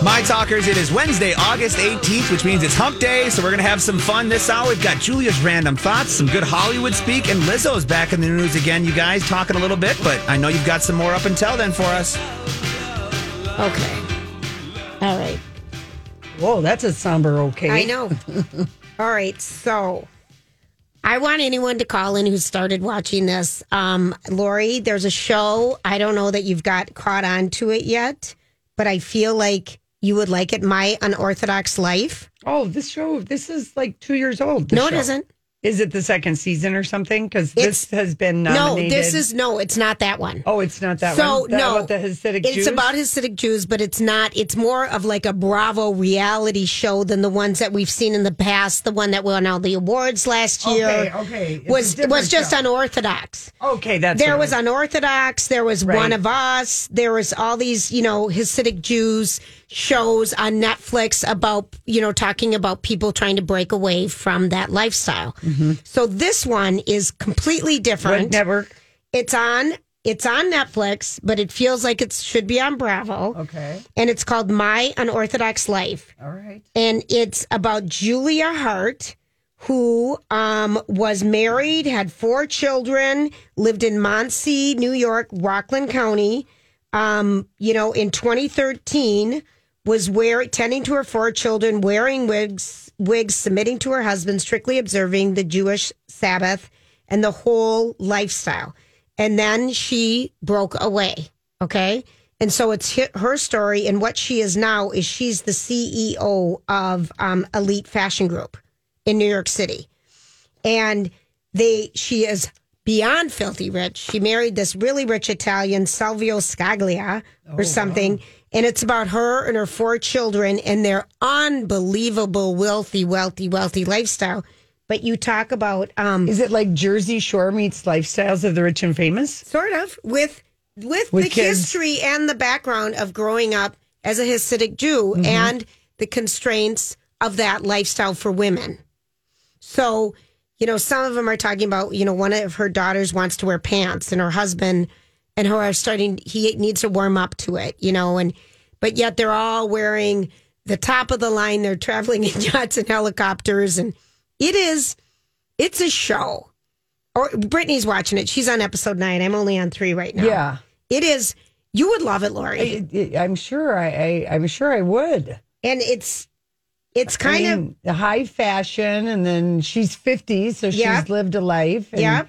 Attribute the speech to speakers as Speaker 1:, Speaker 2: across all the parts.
Speaker 1: My talkers, it is Wednesday, August 18th, which means it's hump day. So we're going to have some fun this hour. We've got Julia's random thoughts, some good Hollywood speak, and Lizzo's back in the news again, you guys, talking a little bit. But I know you've got some more up until then for us.
Speaker 2: Okay. All right.
Speaker 3: Whoa, that's a somber okay.
Speaker 2: I know. All right. So I want anyone to call in who started watching this. Um, Lori, there's a show. I don't know that you've got caught on to it yet, but I feel like you would like it. My Unorthodox Life.
Speaker 3: Oh, this show, this is like two years old.
Speaker 2: No, it
Speaker 3: show.
Speaker 2: isn't.
Speaker 3: Is it the second season or something? Because this has been nominated.
Speaker 2: No, this is no, it's not that one.
Speaker 3: Oh, it's not that
Speaker 2: so
Speaker 3: one. That
Speaker 2: no,
Speaker 3: about the Hasidic Jews.
Speaker 2: it's
Speaker 3: Jews.
Speaker 2: about Hasidic Jews, but it's not. It's more of like a Bravo reality show than the ones that we've seen in the past. The one that won all the awards last year.
Speaker 3: Okay, okay. It's
Speaker 2: was was just
Speaker 3: show.
Speaker 2: unorthodox.
Speaker 3: Okay, that's
Speaker 2: there was unorthodox. There was
Speaker 3: Right.
Speaker 2: one of us. There was all these you know Hasidic Jews shows on Netflix about you know talking about people trying to break away from that lifestyle. So this one is completely different.
Speaker 3: What network?
Speaker 2: It's on it's on Netflix, but it feels like it should be on Bravo.
Speaker 3: Okay.
Speaker 2: And it's called My Unorthodox Life.
Speaker 3: All right.
Speaker 2: And it's about Julia Haart, who um, was married, had four children, lived in Monsey, New York, Rockland County. Um, you know, in 2013, was wearing tending to her four children, wearing wigs, wigs, submitting to her husband, strictly observing the Jewish Sabbath and the whole lifestyle. And then she broke away. Okay. And so it's her story. And what she is now is she's the CEO of um, Elite Fashion Group in New York City. And they, she is beyond filthy rich. She married this really rich Italian, Silvio Scaglia or something. And it's about her and her four children and their unbelievable wealthy, wealthy, wealthy lifestyle. But you talk about um,
Speaker 3: Is it like Jersey Shore meets Lifestyles of the Rich and Famous?
Speaker 2: sort of with with,
Speaker 3: With
Speaker 2: the
Speaker 3: kids.
Speaker 2: history and the background of growing up as a Hasidic Jew
Speaker 3: Mm-hmm.
Speaker 2: and the constraints of that lifestyle for women. So, you know, some of them are talking about, you know, one of her daughters wants to wear pants and her husband and her are starting he needs to warm up to it, you know, and but yet they're all wearing the top of the line, they're traveling in yachts and helicopters and it is it's a show. Or Brittany's watching it. She's on episode nine. I'm only on three right now.
Speaker 3: Yeah.
Speaker 2: It is. You would love it, Lori.
Speaker 3: I, am sure I, I I'm sure I would.
Speaker 2: and it's it's kind
Speaker 3: I
Speaker 2: of
Speaker 3: mean, the high fashion, and then she's 50, so she's
Speaker 2: Yep.
Speaker 3: lived a life.
Speaker 2: Yeah.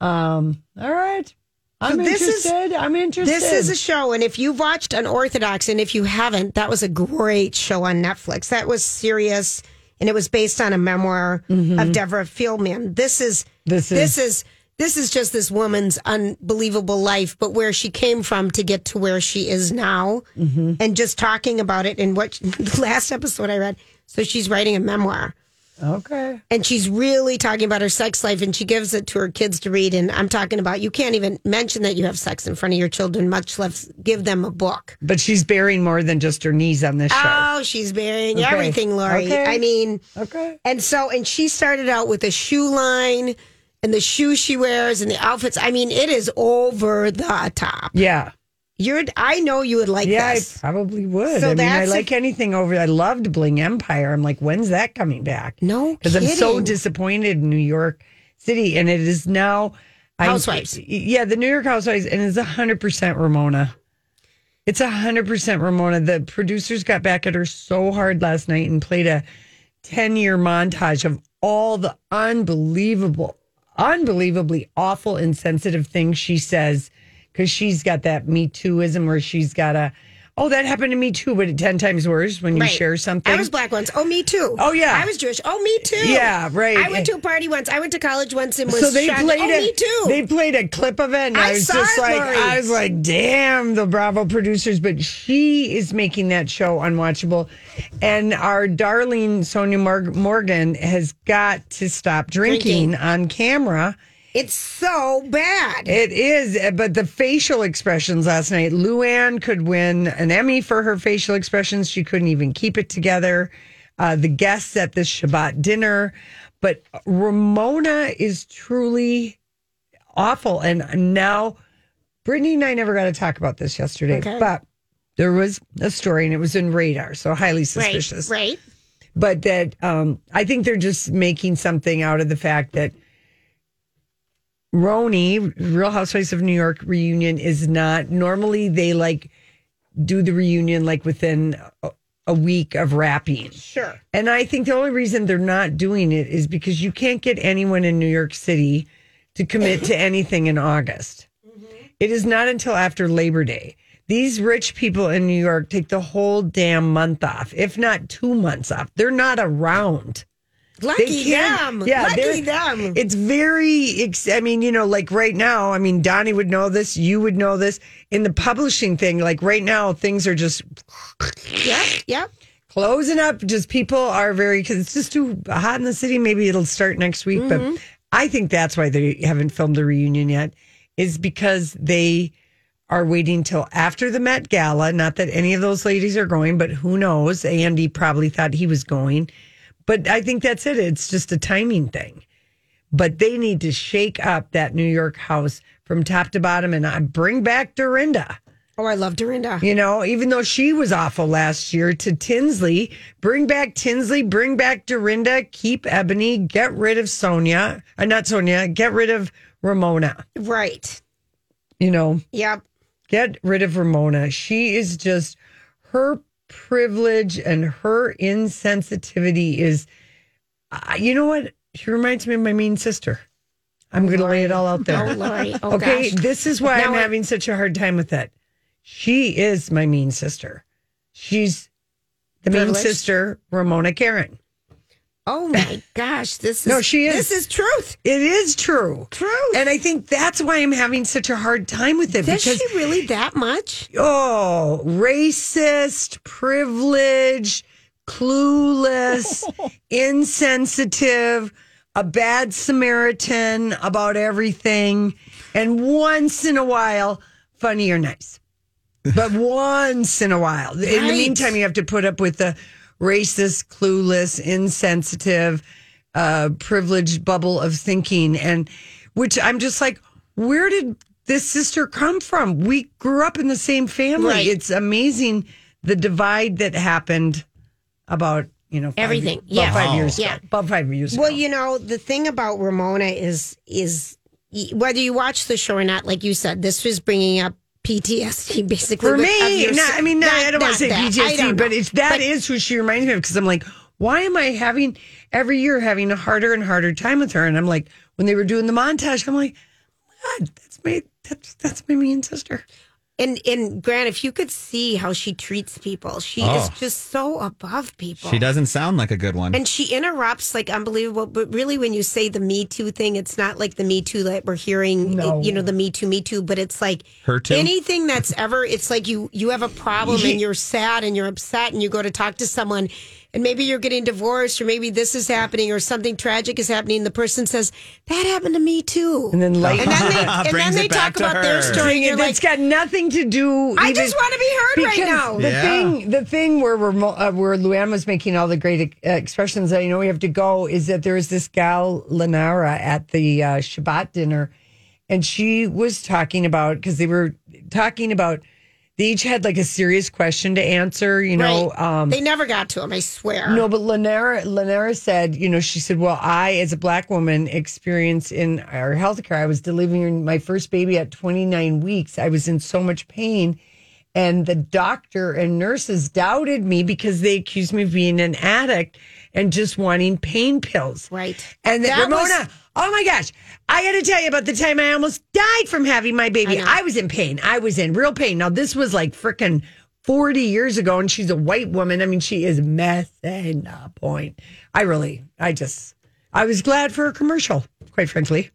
Speaker 3: Um. All right. I'm
Speaker 2: this is-
Speaker 3: interested. I'm interested.
Speaker 2: This is a show, and if you've watched Unorthodox, and if you haven't, that was a great show on Netflix. That was serious, and it was based on a memoir mm-hmm. of Deborah Feldman. This is
Speaker 3: This
Speaker 2: this
Speaker 3: is-
Speaker 2: is this is just this woman's unbelievable life, but where she came from to get to where she is now, mm-hmm. and just talking about it. And what the last episode I read, so she's writing a memoir.
Speaker 3: Okay.
Speaker 2: and she's really talking about her sex life and she gives it to her kids to read and i'm talking about you can't even mention that you have sex in front of your children much less give them a book
Speaker 3: But she's bearing more than just her knees on this show.
Speaker 2: oh she's burying
Speaker 3: Okay.
Speaker 2: everything lori
Speaker 3: Okay.
Speaker 2: i mean
Speaker 3: okay.
Speaker 2: and so and she started out with a shoe line and the shoes she wears and the outfits i mean it is over the top
Speaker 3: Yeah.
Speaker 2: You're i know you would like
Speaker 3: Yeah,
Speaker 2: this
Speaker 3: I probably would.
Speaker 2: So
Speaker 3: I mean, I
Speaker 2: that's
Speaker 3: like
Speaker 2: a-
Speaker 3: anything over. I loved Bling Empire. I'm like, when's that coming back?
Speaker 2: no
Speaker 3: because I'm so disappointed in New York City, and it is now I'm-
Speaker 2: Housewives.
Speaker 3: yeah, the New York Housewives, and it's hundred percent Ramona. It's a hundred percent Ramona. The producers got back at her so hard last night and played a ten year montage of all the unbelievable, unbelievably awful, insensitive things she says because she's got that Me Tooism where she's got a oh that happened to me too, but ten times worse when you
Speaker 2: Right.
Speaker 3: share something.
Speaker 2: I was black once. Oh, me too.
Speaker 3: Oh, yeah.
Speaker 2: I was Jewish. Oh, me too.
Speaker 3: Yeah, right.
Speaker 2: I went to a party once. I went to college once and was
Speaker 3: so they
Speaker 2: shocked.
Speaker 3: played
Speaker 2: oh,
Speaker 3: a,
Speaker 2: me too.
Speaker 3: They played a clip of it, and I,
Speaker 2: I
Speaker 3: was
Speaker 2: saw
Speaker 3: just
Speaker 2: it,
Speaker 3: like,
Speaker 2: Lori.
Speaker 3: I was like, damn, the Bravo producers. But she is making that show unwatchable, and our darling Sonja Mor- Morgan has got to stop Drinking. on camera.
Speaker 2: It's so bad.
Speaker 3: It is, but the facial expressions last night, Luann could win an Emmy for her facial expressions. She couldn't even keep it together. Uh, the guests at this Shabbat dinner, but Ramona is truly awful. And now, Brittany and I never got to talk about this yesterday,
Speaker 2: Okay.
Speaker 3: but there was a story and it was in radar, so highly
Speaker 2: right.
Speaker 3: suspicious
Speaker 2: Right.
Speaker 3: but that um, I think they're just making something out of the fact that RHONY, Real Housewives of New York reunion is not normally they like do the reunion like within a, a week of wrapping.
Speaker 2: Sure.
Speaker 3: And I think the only reason they're not doing it is because you can't get anyone in New York City to commit to anything in August. Mm-hmm. It is not until after Labor Day. These rich people in New York take the whole damn month off, if not two months off. They're not around.
Speaker 2: Lucky them.
Speaker 3: Yeah,
Speaker 2: Lucky them.
Speaker 3: It's very. ex- I mean, you know, like right now. I mean, Donnie would know this. You would know this in the publishing thing. Like right now, things are just
Speaker 2: Yep. Yep.
Speaker 3: closing up. Just people are very because it's just too hot in the city. Maybe it'll start next week,
Speaker 2: Mm-hmm.
Speaker 3: but I think that's why they haven't filmed the reunion yet. Is because they are waiting till after the Met Gala. Not that any of those ladies are going, but who knows? Andy probably thought he was going, but I think that's it. It's just a timing thing. But they need to shake up that New York house from top to bottom and uh, bring back Dorinda.
Speaker 2: Oh, I love Dorinda.
Speaker 3: You know, even though she was awful last year to Tinsley, bring back Tinsley, bring back Dorinda, keep Eboni, get rid of Sonja, uh, not Sonja, get rid of Ramona.
Speaker 2: Right.
Speaker 3: You know,
Speaker 2: Yep.
Speaker 3: get rid of Ramona. She is just her privilege and her insensitivity is, uh, you know what? She reminds me of my mean sister. I'm going to lay it all out there.
Speaker 2: Oh, Lori. Oh,
Speaker 3: okay,
Speaker 2: gosh.
Speaker 3: this is why
Speaker 2: Now
Speaker 3: I'm
Speaker 2: I-
Speaker 3: having such a hard time with it. She is my mean sister. She's the mean sister, Ramona Karen.
Speaker 2: Oh my gosh. This is
Speaker 3: No, she is.
Speaker 2: This is truth.
Speaker 3: It is true.
Speaker 2: Truth.
Speaker 3: And I think that's why I'm having such a hard time with it
Speaker 2: Does
Speaker 3: because
Speaker 2: she really that much?
Speaker 3: oh, racist, privileged, clueless, insensitive, a bad Samaritan about everything, and once in a while, funny or nice. But once in a while. In the meantime, you have to put up with the racist, clueless, insensitive, uh, privileged bubble of thinking. And which I'm just like, where did this sister come from? We grew up in the same family.
Speaker 2: Right.
Speaker 3: It's amazing the divide that happened about, you know, five,
Speaker 2: Everything.
Speaker 3: About
Speaker 2: Yeah.
Speaker 3: five years
Speaker 2: Yeah.
Speaker 3: ago. About five years
Speaker 2: Well,
Speaker 3: ago.
Speaker 2: you know, the thing about Ramona is is whether you watch the show or not, like you said, this was bringing up PTSD basically.
Speaker 3: For me,
Speaker 2: your-
Speaker 3: I mean, not- I don't want to say
Speaker 2: that.
Speaker 3: PTSD, but it's that
Speaker 2: But-
Speaker 3: is who she reminds me of because I'm like, why am I having every year having a harder and harder time with her? And I'm like, when they were doing the montage, I'm like, God, that's my that's that's my mean sister.
Speaker 2: And and Grant, if you could see how she treats people, she is
Speaker 1: Oh.
Speaker 2: just so above people.
Speaker 1: She doesn't sound like a good one.
Speaker 2: And she interrupts like unbelievable. But really, when you say the Me Too thing, it's not like the Me Too that we're hearing,
Speaker 3: No.
Speaker 2: you know, the Me Too, Me Too, but it's like
Speaker 1: Her too?
Speaker 2: anything that's ever, it's like you, you have a problem and you're sad and you're upset and you go to talk to someone and maybe you're getting divorced or maybe this is happening or something tragic is happening. And the person says, that happened to me too.
Speaker 3: And then like
Speaker 2: and then they, and then they talk
Speaker 1: to
Speaker 2: about their story and you're like,
Speaker 3: it's got nothing to do.
Speaker 2: I
Speaker 3: even-
Speaker 2: just want to be heard right now.
Speaker 3: The
Speaker 1: Yeah.
Speaker 3: thing, the thing where Ramo- uh, where Luann was making all the great uh, expressions that I know we have to go is that there was this gal Lenara at the uh, Shabbat dinner, and she was talking about because they were talking about they each had like a serious question to answer. You know,
Speaker 2: Right.
Speaker 3: um,
Speaker 2: they never got to him, I swear.
Speaker 3: no, but Lenara, Lenara said, you know, she said, well, I, as a black woman, experience in our healthcare, I was delivering my first baby at 29 weeks. I was in so much pain. And the doctor and nurses doubted me because they accused me of being an addict and just wanting pain pills.
Speaker 2: Right.
Speaker 3: And then
Speaker 2: That
Speaker 3: Ramona,
Speaker 2: was-
Speaker 3: oh my gosh, I got to tell you about the time I almost died from having my baby.
Speaker 2: I.
Speaker 3: I, was in pain. I was in real pain. Now, this was like freaking 40 years ago, and she's a white woman. I mean, she is messing a point. I really, I just, I was glad for a commercial, quite frankly.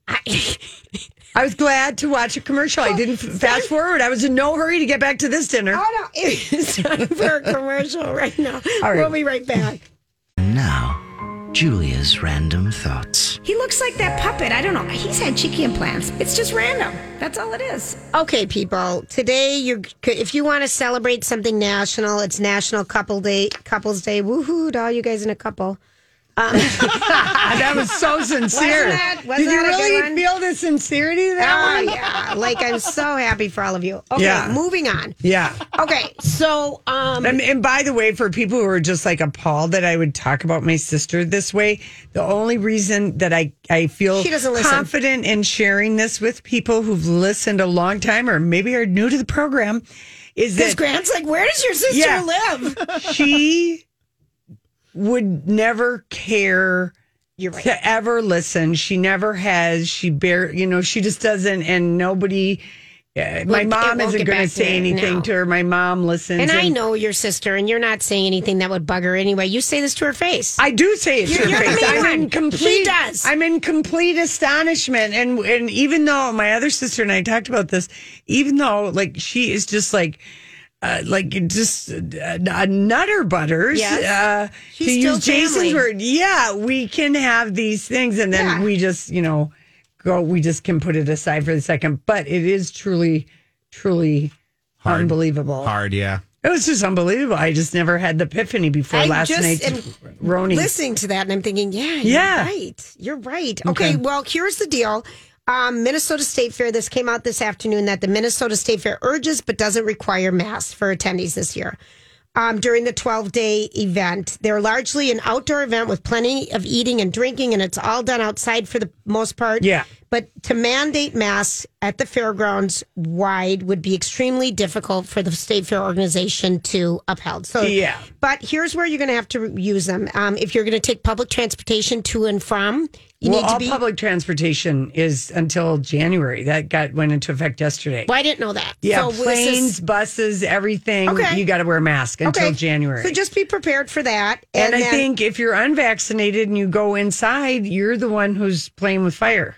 Speaker 3: I was glad to watch a commercial. I oh, didn't f- fast forward. I was in no hurry to get back to this dinner.
Speaker 2: Oh no, it's time for a commercial right now.
Speaker 3: All right.
Speaker 2: We'll be right back.
Speaker 4: Now, Julia's random thoughts.
Speaker 5: He looks like that puppet. I don't know. He's had cheeky implants. It's just random. That's all it is.
Speaker 2: Okay, people. Today, you're if you want to celebrate something national, it's National Couple Day, Couples Day. Woohoo! To all you guys in a couple.
Speaker 3: that was so sincere.
Speaker 2: that- wasn't
Speaker 3: Did you really feel the sincerity there?
Speaker 2: Oh yeah, like I'm so happy for all of you. Okay,
Speaker 3: Yeah.
Speaker 2: moving on.
Speaker 3: Yeah.
Speaker 2: Okay, so um,
Speaker 3: And, and by the way, for people who are just like appalled that I would talk about my sister this way, the only reason that I, I feel
Speaker 2: She doesn't listen.
Speaker 3: confident in sharing this with people who've listened a long time or maybe are new to the program is
Speaker 2: because
Speaker 3: that
Speaker 2: Grant's like, where does your sister
Speaker 3: Yeah.
Speaker 2: live?
Speaker 3: she would never care
Speaker 2: You're right.
Speaker 3: to ever listen. She never has. She bare, you know, she just doesn't. And nobody. Uh, my
Speaker 2: it
Speaker 3: mom isn't going to
Speaker 2: to
Speaker 3: say anything
Speaker 2: no.
Speaker 3: to her. My mom listens,
Speaker 2: And I know your sister, and you're not saying anything that would bug her anyway. You say this to her face.
Speaker 3: I do say it to
Speaker 2: You're-
Speaker 3: her
Speaker 2: you're the
Speaker 3: face. I'm in complete.
Speaker 2: She does.
Speaker 3: I'm in complete astonishment, and and even though my other sister and I talked about this, even though like she is just like. Uh, like just uh, uh, nutter butters.
Speaker 2: Yes.
Speaker 3: Uh,
Speaker 2: She's
Speaker 3: to
Speaker 2: still
Speaker 3: use Jason's
Speaker 2: family.
Speaker 3: word, yeah, we can have these things, and then
Speaker 2: Yeah.
Speaker 3: we just, you know, go. We just can put it aside for the second. But it is truly, truly hard. unbelievable.
Speaker 1: Hard, yeah.
Speaker 3: It was just unbelievable. I just never had the epiphany before
Speaker 2: I
Speaker 3: last
Speaker 2: night.
Speaker 3: night's RHONY.
Speaker 2: listening to that and I'm thinking, yeah, you're
Speaker 3: Yeah.
Speaker 2: right. You're right. Okay,
Speaker 3: Okay.
Speaker 2: well, here's the deal. Um, Minnesota State Fair, this came out this afternoon that the Minnesota State Fair urges but doesn't require masks for attendees this year. Um, during the 12 day event, they're largely an outdoor event with plenty of eating and drinking, and it's all done outside for the most part.
Speaker 3: Yeah.
Speaker 2: But to mandate masks at the fairgrounds wide would be extremely difficult for the State Fair organization to upheld. So,
Speaker 3: Yeah.
Speaker 2: But here's where you're going to have to use them. Um, if you're going to take public transportation to and from, you
Speaker 3: well,
Speaker 2: need to
Speaker 3: all
Speaker 2: be.
Speaker 3: public transportation is until January. That got went into effect yesterday.
Speaker 2: well, I didn't know that.
Speaker 3: Yeah,
Speaker 2: So this is-
Speaker 3: planes, buses, everything.
Speaker 2: Okay.
Speaker 3: You got to wear a mask until January.
Speaker 2: So just be prepared for that.
Speaker 3: and I
Speaker 2: then-
Speaker 3: think if you're unvaccinated and you go inside, you're the one who's playing with fire.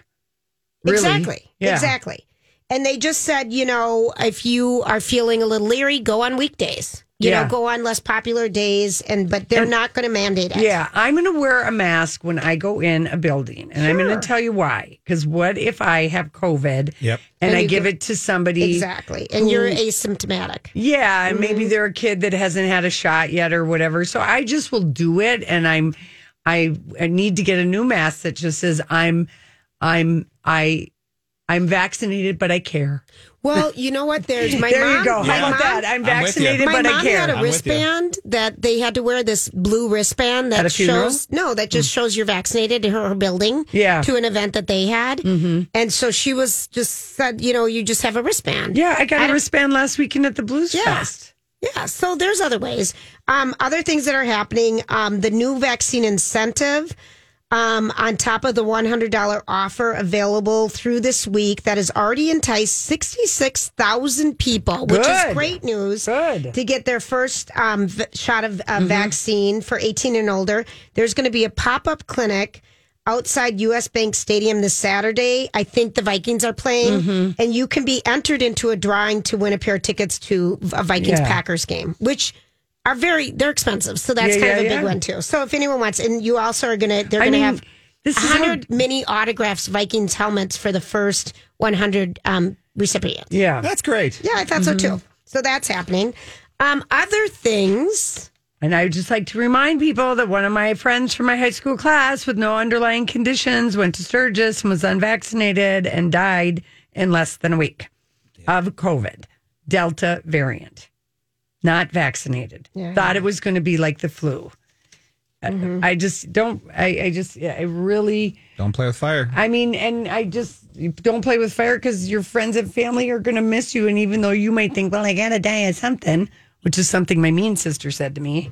Speaker 3: Really?
Speaker 2: Exactly.
Speaker 3: Yeah.
Speaker 2: Exactly. And they just said, you know, if you are feeling a little leery, go on weekdays. You
Speaker 3: Yeah.
Speaker 2: know, go on less popular days, and but they're not going to mandate it.
Speaker 3: Yeah, I'm going to wear a mask when I go in a building, and I'm going to tell you why. Because what if I have COVID?
Speaker 1: Yep.
Speaker 3: And,
Speaker 2: And
Speaker 3: I give
Speaker 2: get-
Speaker 3: it to somebody
Speaker 2: exactly. And you're asymptomatic.
Speaker 3: Yeah, and maybe
Speaker 2: Mm-hmm.
Speaker 3: they're a kid that hasn't had a shot yet or whatever. So I just will do it, and I'm, I, I need to get a new mask that just says I'm, I'm, I, I'm vaccinated, but I care.
Speaker 2: Well, you know what? There's my
Speaker 3: there
Speaker 2: mom.
Speaker 3: you go.
Speaker 2: my
Speaker 3: How about
Speaker 2: mom-
Speaker 3: that? I'm
Speaker 1: I'm with you.
Speaker 3: vaccinated,
Speaker 2: My mom had a
Speaker 1: I'm
Speaker 2: wristband that they had to wear this blue wristband
Speaker 3: At a
Speaker 2: that
Speaker 3: funeral?
Speaker 2: shows no, that just shows you're vaccinated in her, her building.
Speaker 3: Yeah.
Speaker 2: to an event that they had, mm-hmm. and so she was just said, you know, you just have a wristband.
Speaker 3: yeah, I got
Speaker 2: I
Speaker 3: a
Speaker 2: don't-
Speaker 3: wristband last weekend at the Blues
Speaker 2: Yeah.
Speaker 3: Fest.
Speaker 2: Yeah, so there's other ways. Um, other things that are happening. Um, the new vaccine incentive. Um, on top of the $100 offer available through this week that has already enticed 66,000 people, which
Speaker 3: Good.
Speaker 2: is great news
Speaker 3: Good.
Speaker 2: to get their first um, v- shot of uh, vaccine for 18 and older. There's going to be a pop up clinic outside US Bank Stadium this Saturday. I think the Vikings are playing, and you can be entered into a drawing to win a pair of tickets to a Vikings
Speaker 3: Yeah.
Speaker 2: Packers game, which are very they're expensive. So that's
Speaker 3: Yeah,
Speaker 2: kind of
Speaker 3: yeah,
Speaker 2: a big one too. So if anyone wants, and you also are gonna they're
Speaker 3: I
Speaker 2: gonna
Speaker 3: mean,
Speaker 2: have
Speaker 3: this is how-
Speaker 2: 100 mini autographs Vikings helmets for the first 100 um, recipients.
Speaker 3: Yeah.
Speaker 1: That's great.
Speaker 2: Yeah, I thought so too. So that's happening. Um, other things.
Speaker 3: And I would just like to remind people that one of my friends from my high school class with no underlying conditions went to Sturgis and was unvaccinated and died in less than a week of COVID, Delta variant, not vaccinated. Thought it was going to be like the flu. I- mm-hmm. I just don't, I, I just, I really,
Speaker 1: Don't play with fire.
Speaker 3: I mean, and I just don't play with fire because your friends and family are going to miss you. And even though you might think, well, I got to die of something, which is something my mean sister said to me.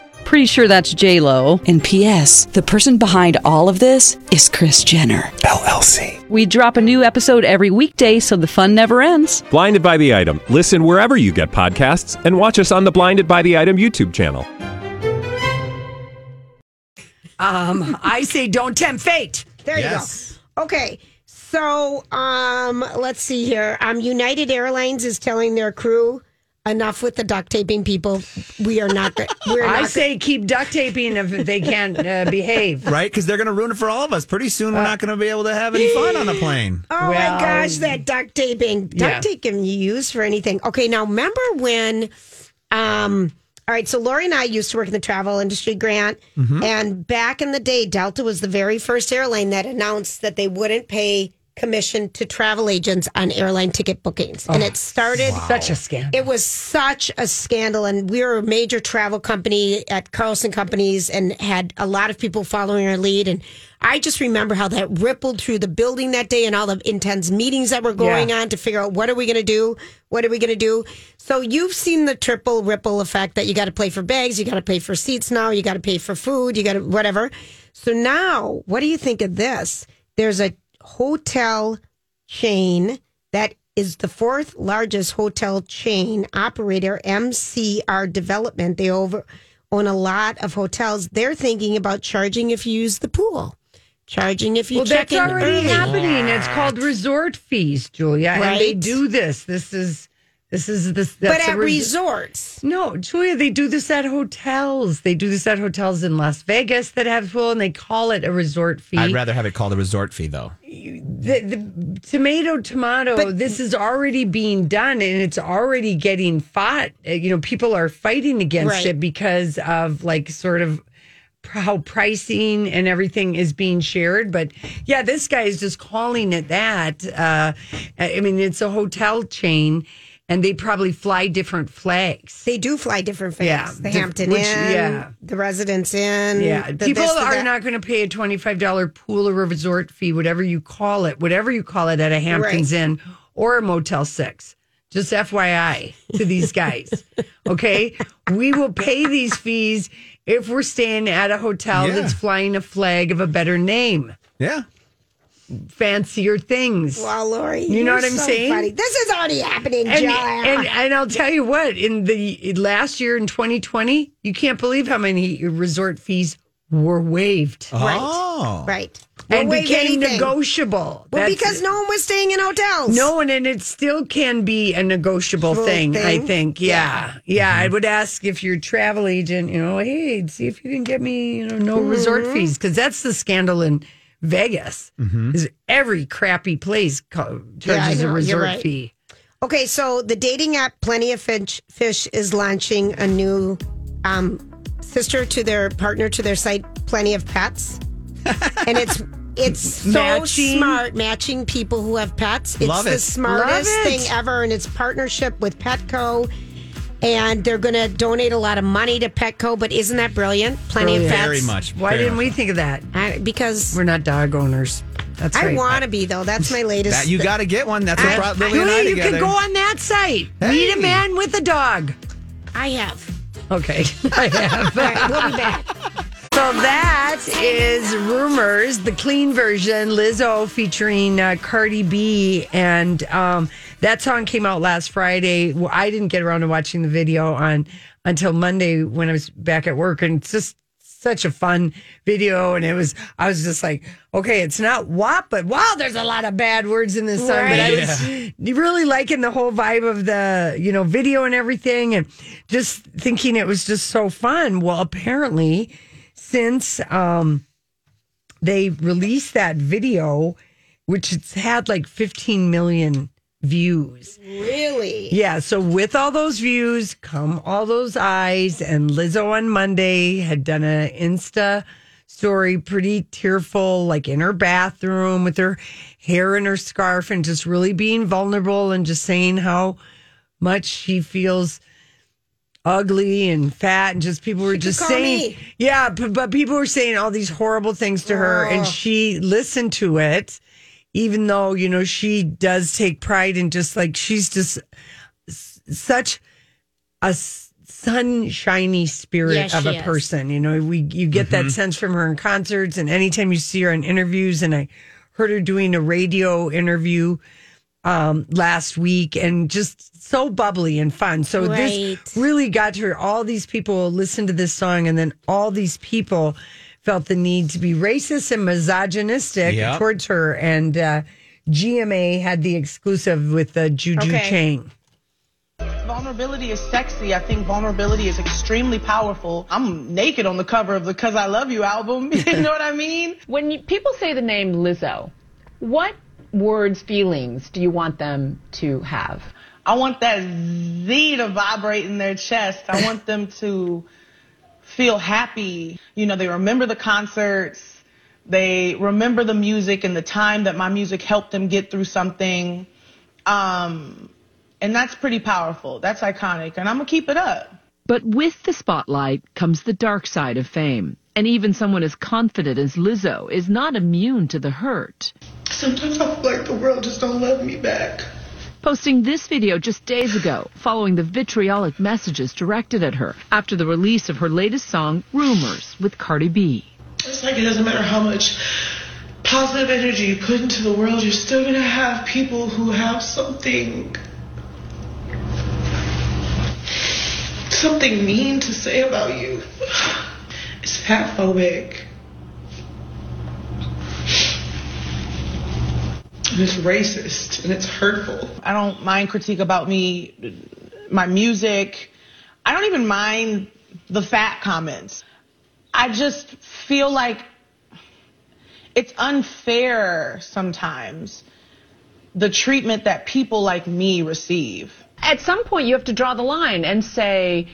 Speaker 6: Pretty sure that's J Lo.
Speaker 7: And P.S. The person behind all of this is Kris Jenner
Speaker 8: LLC.
Speaker 6: We drop a new episode every weekday, so the fun never ends.
Speaker 8: Blinded by the item. Listen wherever you get podcasts, and watch us on the Blinded by the Item YouTube channel.
Speaker 3: Um, I say don't tempt fate.
Speaker 2: There
Speaker 1: Yes.
Speaker 2: you go. Okay. So, um, let's see here. Um, United Airlines is telling their crew enough with the duct taping people. We are not. go- We're not
Speaker 3: I
Speaker 2: go-
Speaker 3: say keep duct taping if they can't uh, behave.
Speaker 1: Right? Because they're going to ruin it for all of us. Pretty soon, we're not going to be able to have any fun on the plane.
Speaker 2: Oh
Speaker 3: Well,
Speaker 2: my gosh, that duct taping. Duct
Speaker 3: yeah.
Speaker 2: tape can you use for anything. Okay, now remember when um all right, so Lori and I used to work in the travel industry, Grant, and back in the day, Delta was the very first airline that announced that they wouldn't pay commission to travel agents on airline ticket bookings. and it oh, started
Speaker 3: Such a scandal.
Speaker 2: it was such a scandal, and we were a major travel company at Carlson Companies and had a lot of people following our lead. And I just remember how that rippled through the building that day and all the intense meetings that were going
Speaker 3: Yeah.
Speaker 2: on to figure out what are we going to do? What are we going to do? So you've seen the triple ripple effect that you got to pay for bags, you got to pay for seats now, you got to pay for food, you got to whatever. So now, what do you think of this? There's a hotel chain that is the fourth largest hotel chain operator, MCR Development. They over own a lot of hotels. They're thinking about charging if you use the pool, charging if you
Speaker 3: well,
Speaker 2: check
Speaker 3: that's already
Speaker 2: early.
Speaker 3: happening. It's called resort fees, Julia, and they do this. This is this is this.
Speaker 2: But at
Speaker 3: a
Speaker 2: resorts,
Speaker 3: No, Julia, they do this at hotels. They do this at hotels in Las Vegas that have pool, and they call it a resort fee.
Speaker 1: I'd rather have it called a resort fee, though.
Speaker 3: the, the tomato tomato this is already being done and it's already getting fought Uh, you know people are fighting against
Speaker 2: Right.
Speaker 3: it because of like sort of how pricing and everything is being shared but yeah this guy is just calling it that uh i mean it's a hotel chain and they probably fly different flags
Speaker 2: they do fly different flags.
Speaker 3: Yeah,
Speaker 2: the Hampton
Speaker 3: which-
Speaker 2: Inn,
Speaker 3: yeah.
Speaker 2: the Residence Inn.
Speaker 3: Yeah,
Speaker 2: the
Speaker 3: people
Speaker 2: this, the
Speaker 3: are
Speaker 2: that.
Speaker 3: not going to pay a twenty-five dollar pool or resort fee, whatever you call it, whatever you call it at a Hamptons
Speaker 2: Right.
Speaker 3: Inn or a Motel Six. Just FYI to these guys, okay? We will pay these fees if we're staying at a hotel
Speaker 1: Yeah.
Speaker 3: that's flying a flag of a better name,
Speaker 1: Yeah.
Speaker 3: Fancier things.
Speaker 2: Wow, Lori,
Speaker 3: You know
Speaker 2: you're
Speaker 3: what I'm
Speaker 2: so
Speaker 3: saying?
Speaker 2: funny. This is already happening,
Speaker 3: And, and and I'll tell you what, in the last year in 2020, you can't believe how many resort fees were waived.
Speaker 1: Oh.
Speaker 2: right.
Speaker 3: and
Speaker 2: We'll waive
Speaker 3: became
Speaker 2: anything.
Speaker 3: negotiable.
Speaker 2: Well,
Speaker 3: That's-
Speaker 2: because no one was staying in hotels.
Speaker 3: no one, and it still can be a negotiable
Speaker 2: Full
Speaker 3: thing, I think. Yeah. Yeah. I would ask if your travel agent, you know, hey, see if you can get me, you know, no resort
Speaker 2: Mm-hmm.
Speaker 3: fees. Because that's the scandal in Vegas. Is every crappy place co-
Speaker 2: Yeah,
Speaker 3: charges
Speaker 2: know,
Speaker 3: a
Speaker 2: you're
Speaker 3: resort
Speaker 2: right.
Speaker 3: fee.
Speaker 2: Okay, so the dating app Plenty of Fish, Fish is launching a new um, sister to their partner to their site, Plenty of Pets, and it's it's so
Speaker 3: Matching.
Speaker 2: smart matching people who have pets. It's
Speaker 1: Love
Speaker 2: the
Speaker 1: it.
Speaker 2: smartest
Speaker 3: Love it.
Speaker 2: thing ever, and it's partnership with Petco. And they're going to donate a lot of money to Petco, but isn't that brilliant? Plenty of
Speaker 3: Brilliant.
Speaker 2: pets.
Speaker 1: Very much.
Speaker 3: Why
Speaker 1: very
Speaker 3: didn't
Speaker 1: much
Speaker 3: we think of that?
Speaker 2: I, because
Speaker 3: We're not dog owners. That's
Speaker 2: I
Speaker 3: right.
Speaker 2: want to be though. That's my latest.
Speaker 1: That you got to get one. That's what
Speaker 2: I-
Speaker 1: brought
Speaker 2: I-
Speaker 1: Lily and I
Speaker 3: Julia, you
Speaker 1: together.
Speaker 3: can go on that site. Meet a man with a dog.
Speaker 2: I have.
Speaker 3: Okay. I have.
Speaker 2: All right, we'll be back.
Speaker 3: So that is Rumors, the clean version, Lizzo featuring uh, Cardi B. And um, that song came out last Friday. Well, I didn't get around to watching the video on until Monday when I was back at work. And it's just such a fun video. And it was, I was just like, okay, it's not WAP, but wow, there's a lot of bad words in this song. But I was really liking the whole vibe of the, you know, video and everything and just thinking it was just so fun. Well, apparently, since um, they released that video, which it's had like 15 million views.
Speaker 2: Really?
Speaker 3: Yeah. So with all those views come all those eyes. And Lizzo on Monday had done an Insta story, pretty tearful, like in her bathroom with her hair in her scarf and just really being vulnerable and just saying how much she feels ugly and fat and just people were just saying
Speaker 2: me.
Speaker 3: yeah but, but people were saying all these horrible things to her and she listened to it even though you know she does take pride in just like she's just s- such a s- sunshiny spirit
Speaker 2: Yes,
Speaker 3: of a
Speaker 2: is.
Speaker 3: person you know? We you get that sense from her in concerts and anytime you see her in interviews and i heard her doing a radio interview um last week and just so bubbly and fun. So this really got to her all these people listen to this song and then all these people felt the need to be racist and misogynistic
Speaker 1: Yep.
Speaker 3: towards her and uh gma had the exclusive with uh, juju
Speaker 2: Okay.
Speaker 3: chang
Speaker 9: Vulnerability is sexy. I think vulnerability is extremely powerful. I'm naked on the cover of the Cuz I Love You album. You know what I mean?
Speaker 10: When you, people say the name Lizzo, what words, feelings do you want them to have?
Speaker 9: I want that Z to vibrate in their chest. I want them to feel happy. You know, they remember the concerts. They remember the music and the time that my music helped them get through something. Um, and that's pretty powerful. That's iconic. And I'm going to keep it up.
Speaker 11: But with the spotlight comes the dark side of fame. And even someone as confident as Lizzo is not immune to the hurt.
Speaker 9: Sometimes I feel like the world just don't love me back.
Speaker 11: Posting this video just days ago, following the vitriolic messages directed at her after the release of her latest song, Rumors, with Cardi B.
Speaker 9: It's like it doesn't matter how much positive energy you put into the world, you're still gonna have people who have something something mean to say about you. It's fatphobic. And it's racist and it's hurtful. I don't mind critique about me, my music. I don't even mind the fat comments. I just feel like it's unfair sometimes the treatment that people like me receive.
Speaker 10: At some point, you have to draw the line and say,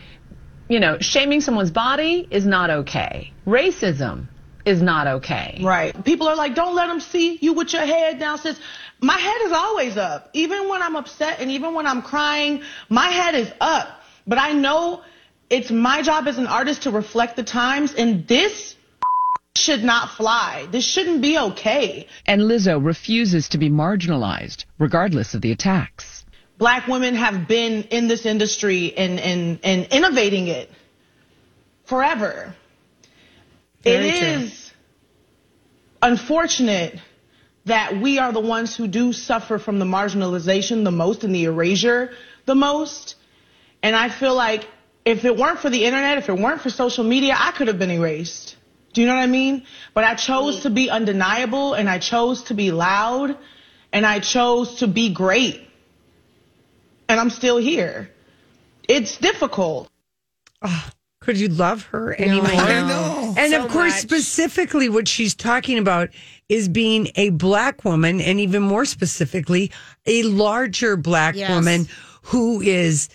Speaker 10: you know, shaming someone's body is not okay. Racism is not okay.
Speaker 9: Right. People are like, don't let them see you with your head down. Sis, my head is always up. Even when I'm upset and even when I'm crying, my head is up. But I know it's my job as an artist to reflect the times, and this should not fly. This shouldn't be okay.
Speaker 11: And Lizzo refuses to be marginalized, regardless of the attacks.
Speaker 9: Black women have been in this industry and, and, and innovating it forever.
Speaker 2: Very
Speaker 9: It
Speaker 2: true.
Speaker 9: is unfortunate that we are the ones who do suffer from the marginalization the most and the erasure the most. And I feel like if it weren't for the internet, if it weren't for social media, I could have been erased. Do you know what I mean? But I chose to be undeniable and I chose to be loud and I chose to be great. And I'm still here. It's difficult.
Speaker 3: Ah, could you love her anymore?
Speaker 2: I know.
Speaker 3: And
Speaker 2: So
Speaker 3: of course,
Speaker 2: much.
Speaker 3: specifically, what she's talking about is being a black woman, and even more specifically, a larger black
Speaker 2: Yes.
Speaker 3: woman who is,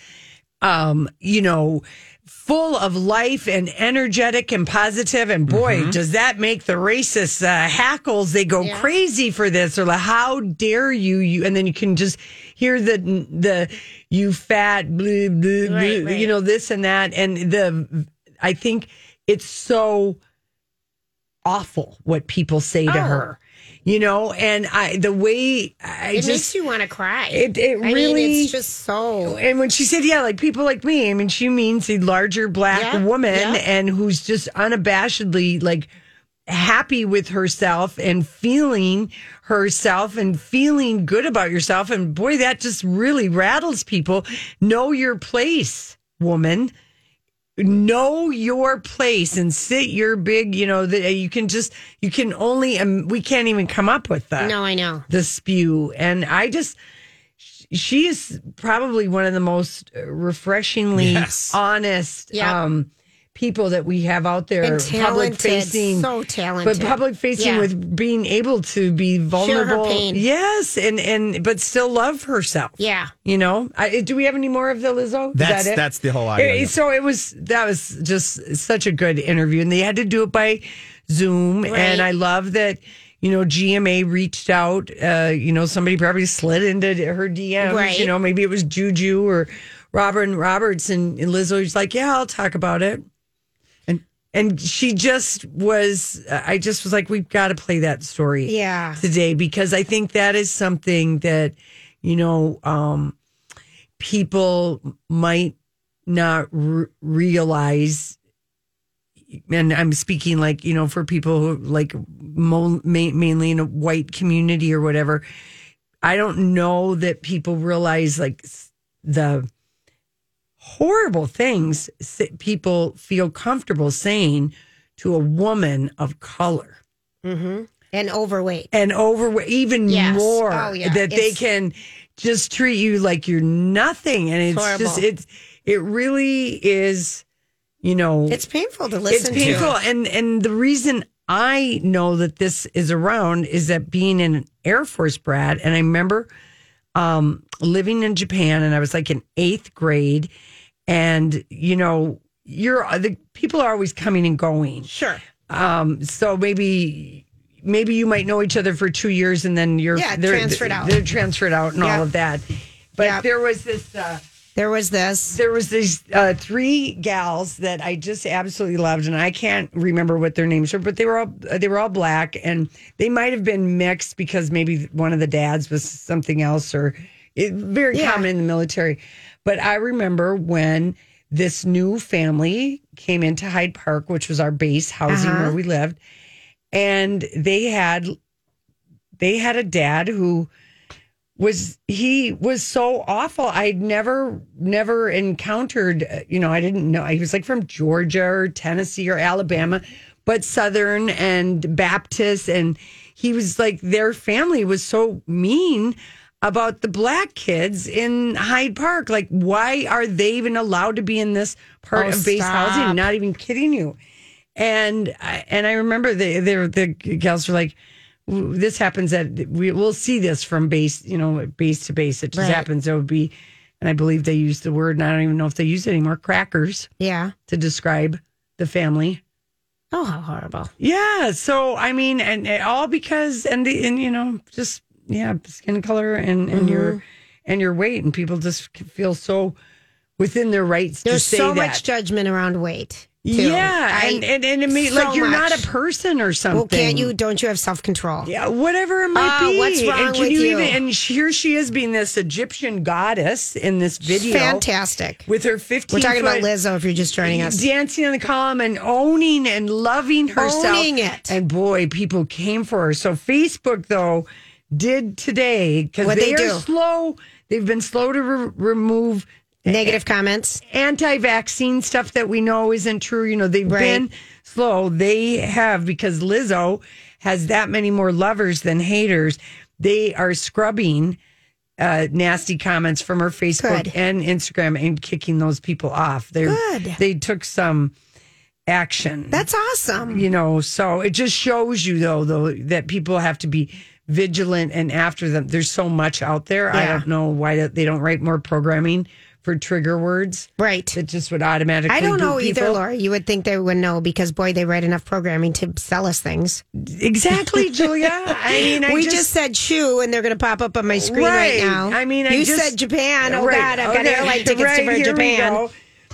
Speaker 3: um, you know, full of life and energetic and positive. And boy, does that make the racists uh, hackles? They go
Speaker 2: Yeah.
Speaker 3: crazy for this, or like, how dare you? You, and then you can just hear the the you fat, blah, blah, blah,
Speaker 2: Right, right.
Speaker 3: you know, this and that, and the. I think it's so awful what people say to
Speaker 2: Oh.
Speaker 3: her, you know, and I the way I
Speaker 2: it
Speaker 3: just
Speaker 2: makes you want to cry.
Speaker 3: It- it
Speaker 2: I mean,
Speaker 3: really-
Speaker 2: it's just so.
Speaker 3: and when she said, yeah, like people like me, I mean, she means a larger black
Speaker 2: Yeah,
Speaker 3: woman
Speaker 2: yeah.
Speaker 3: and who's just unabashedly like happy with herself and feeling herself and feeling good about yourself. And boy, that just really rattles people. Know your place, woman. Know your place and sit your big, you know, that you can just, you can only, um, we can't even come up with that.
Speaker 2: No, I know.
Speaker 3: The spew. And I just, she is probably one of the most refreshingly
Speaker 1: Yes.
Speaker 3: honest
Speaker 2: Yeah.
Speaker 3: um, people that we have out there.
Speaker 2: And
Speaker 3: public
Speaker 2: talented,
Speaker 3: facing,
Speaker 2: so talented.
Speaker 3: but public facing
Speaker 2: Yeah.
Speaker 3: with being able to be vulnerable.
Speaker 2: pain.
Speaker 3: Yes, and and but still love herself.
Speaker 2: Yeah.
Speaker 3: You know, I, do we have any more of the Lizzo? Is
Speaker 1: That's-
Speaker 3: that it?
Speaker 1: that's the whole idea.
Speaker 3: It- So it was that was just such a good interview, and they had to do it by Zoom,
Speaker 2: Right.
Speaker 3: and I love that. You know, GMA reached out. Uh, you know, somebody probably slid into her DMs.
Speaker 2: Right.
Speaker 3: You know, maybe it was Juju or Robert and Roberts, and, and Lizzo was like, "Yeah, I'll talk about it."
Speaker 1: And
Speaker 3: she just was. I just was like, "We've got to play that story."
Speaker 2: Yeah.
Speaker 3: today because I think that is something that you know um, people might not r- realize. And I'm speaking like you know for people who like mo- ma- mainly in a white community or whatever. I don't know that people realize like the horrible things people feel comfortable saying to a woman of color
Speaker 2: Mm-hmm. And overweight.
Speaker 3: and over even
Speaker 2: Yes.
Speaker 3: more
Speaker 2: Oh, yeah.
Speaker 3: that they can just treat you like you're nothing and it's just it's it really is you know
Speaker 2: It's painful to listen it's
Speaker 3: painful
Speaker 2: to.
Speaker 3: and and the reason i know that this is around is that being an air force brat and i remember um living in japan and i was like in eighth grade and you know you're the people are always coming and going
Speaker 2: Sure.
Speaker 3: um, so maybe maybe you might know each other for two years and then you're
Speaker 2: Yeah,
Speaker 3: they're,
Speaker 2: transferred out.
Speaker 3: They're transferred out and all of that. But there was this uh,
Speaker 2: There was this.
Speaker 3: there was these uh, three gals that I just absolutely loved, and I can't remember what their names were, but they were all they were all black, and they might have been mixed because maybe one of the dads was something else, or it, very
Speaker 2: Yeah.
Speaker 3: common in the military. But I remember when this new family came into Hyde Park, which was our base housing
Speaker 2: Uh-huh.
Speaker 3: where we lived, and they had they had a dad who was he was so awful. I'd never never encountered. You know, I didn't know he was like from Georgia or Tennessee or Alabama, but Southern and Baptist, and he was like their family was so mean about the black kids in Hyde Park. Like, why are they even allowed to be in this part
Speaker 2: Oh,
Speaker 3: of base
Speaker 2: stop.
Speaker 3: housing? Not even kidding you. And I, and I remember the the the gals were like, "This happens at we will see this from base, you know, base to base. It just
Speaker 2: Right.
Speaker 3: happens. It would be, and I believe they used the word, and I don't even know if they use it anymore, crackers
Speaker 2: Yeah.
Speaker 3: to describe the family.
Speaker 2: Oh, how horrible.
Speaker 3: Yeah. So I mean, and, and all because and the and you know just yeah, skin color and and your
Speaker 2: Mm-hmm.
Speaker 3: and your weight, and people just feel so within their rights
Speaker 2: There's
Speaker 3: to say
Speaker 2: so
Speaker 3: that.
Speaker 2: much judgment around weight. too.
Speaker 3: Yeah,
Speaker 2: I-
Speaker 3: and, and and it may,
Speaker 2: so
Speaker 3: like you're not a person or something.
Speaker 2: Well, can't you? Don't you have self control?
Speaker 3: Yeah, whatever it might
Speaker 2: Oh,
Speaker 3: be.
Speaker 2: what's wrong
Speaker 3: and can
Speaker 2: with
Speaker 3: you,
Speaker 2: you?
Speaker 3: even? And here she is being this Egyptian goddess in this video,
Speaker 2: Fantastic.
Speaker 3: with her 15.
Speaker 2: We're talking about Lizzo. If you're just joining us,
Speaker 3: dancing on the column and owning and loving herself.
Speaker 2: Owning it.
Speaker 3: And boy, people came for her. So Facebook though did today because they,
Speaker 2: they
Speaker 3: are slow. They've been slow to re- remove
Speaker 2: negative comments.
Speaker 3: anti-vaccine stuff that we know isn't true. You know, they've
Speaker 2: Right.
Speaker 3: been slow. They have because Lizzo has that many more lovers than haters. They are scrubbing uh, nasty comments from her Facebook
Speaker 2: Good.
Speaker 3: and Instagram and kicking those people off. They
Speaker 2: Good.
Speaker 3: They took some action.
Speaker 2: That's awesome.
Speaker 3: you know, so it just shows you though, though that people have to be vigilant and after them. There's so much out there. I don't know why they don't write more programming for trigger words
Speaker 2: Right.
Speaker 3: that just would automatically.
Speaker 2: I don't know either,
Speaker 3: people.
Speaker 2: Laura. You would think they would know because, boy, they write enough programming to sell us things.
Speaker 3: Exactly, Julia. I mean, I
Speaker 2: we
Speaker 3: just,
Speaker 2: just, said shoe, and they're going to pop up on my screen right, now.
Speaker 3: I mean, I
Speaker 2: you
Speaker 3: just-
Speaker 2: said Japan. Oh
Speaker 3: Right,
Speaker 2: God, I've got airline tickets
Speaker 3: right,
Speaker 2: to for
Speaker 3: here we
Speaker 2: Japan.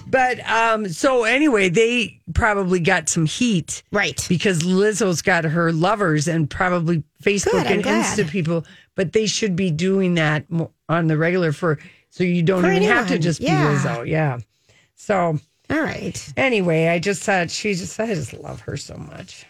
Speaker 3: But um, so anyway, they probably got some heat,
Speaker 2: Right.
Speaker 3: Because Lizzo's got her lovers and probably Facebook
Speaker 2: Good,
Speaker 3: and
Speaker 2: glad.
Speaker 3: Insta people, but they should be doing that on the regular for so you don't
Speaker 2: For
Speaker 3: even have to just
Speaker 2: yeah.
Speaker 3: be Lizzo, yeah. So
Speaker 2: All right.
Speaker 3: anyway, I just thought she just I just love her so much.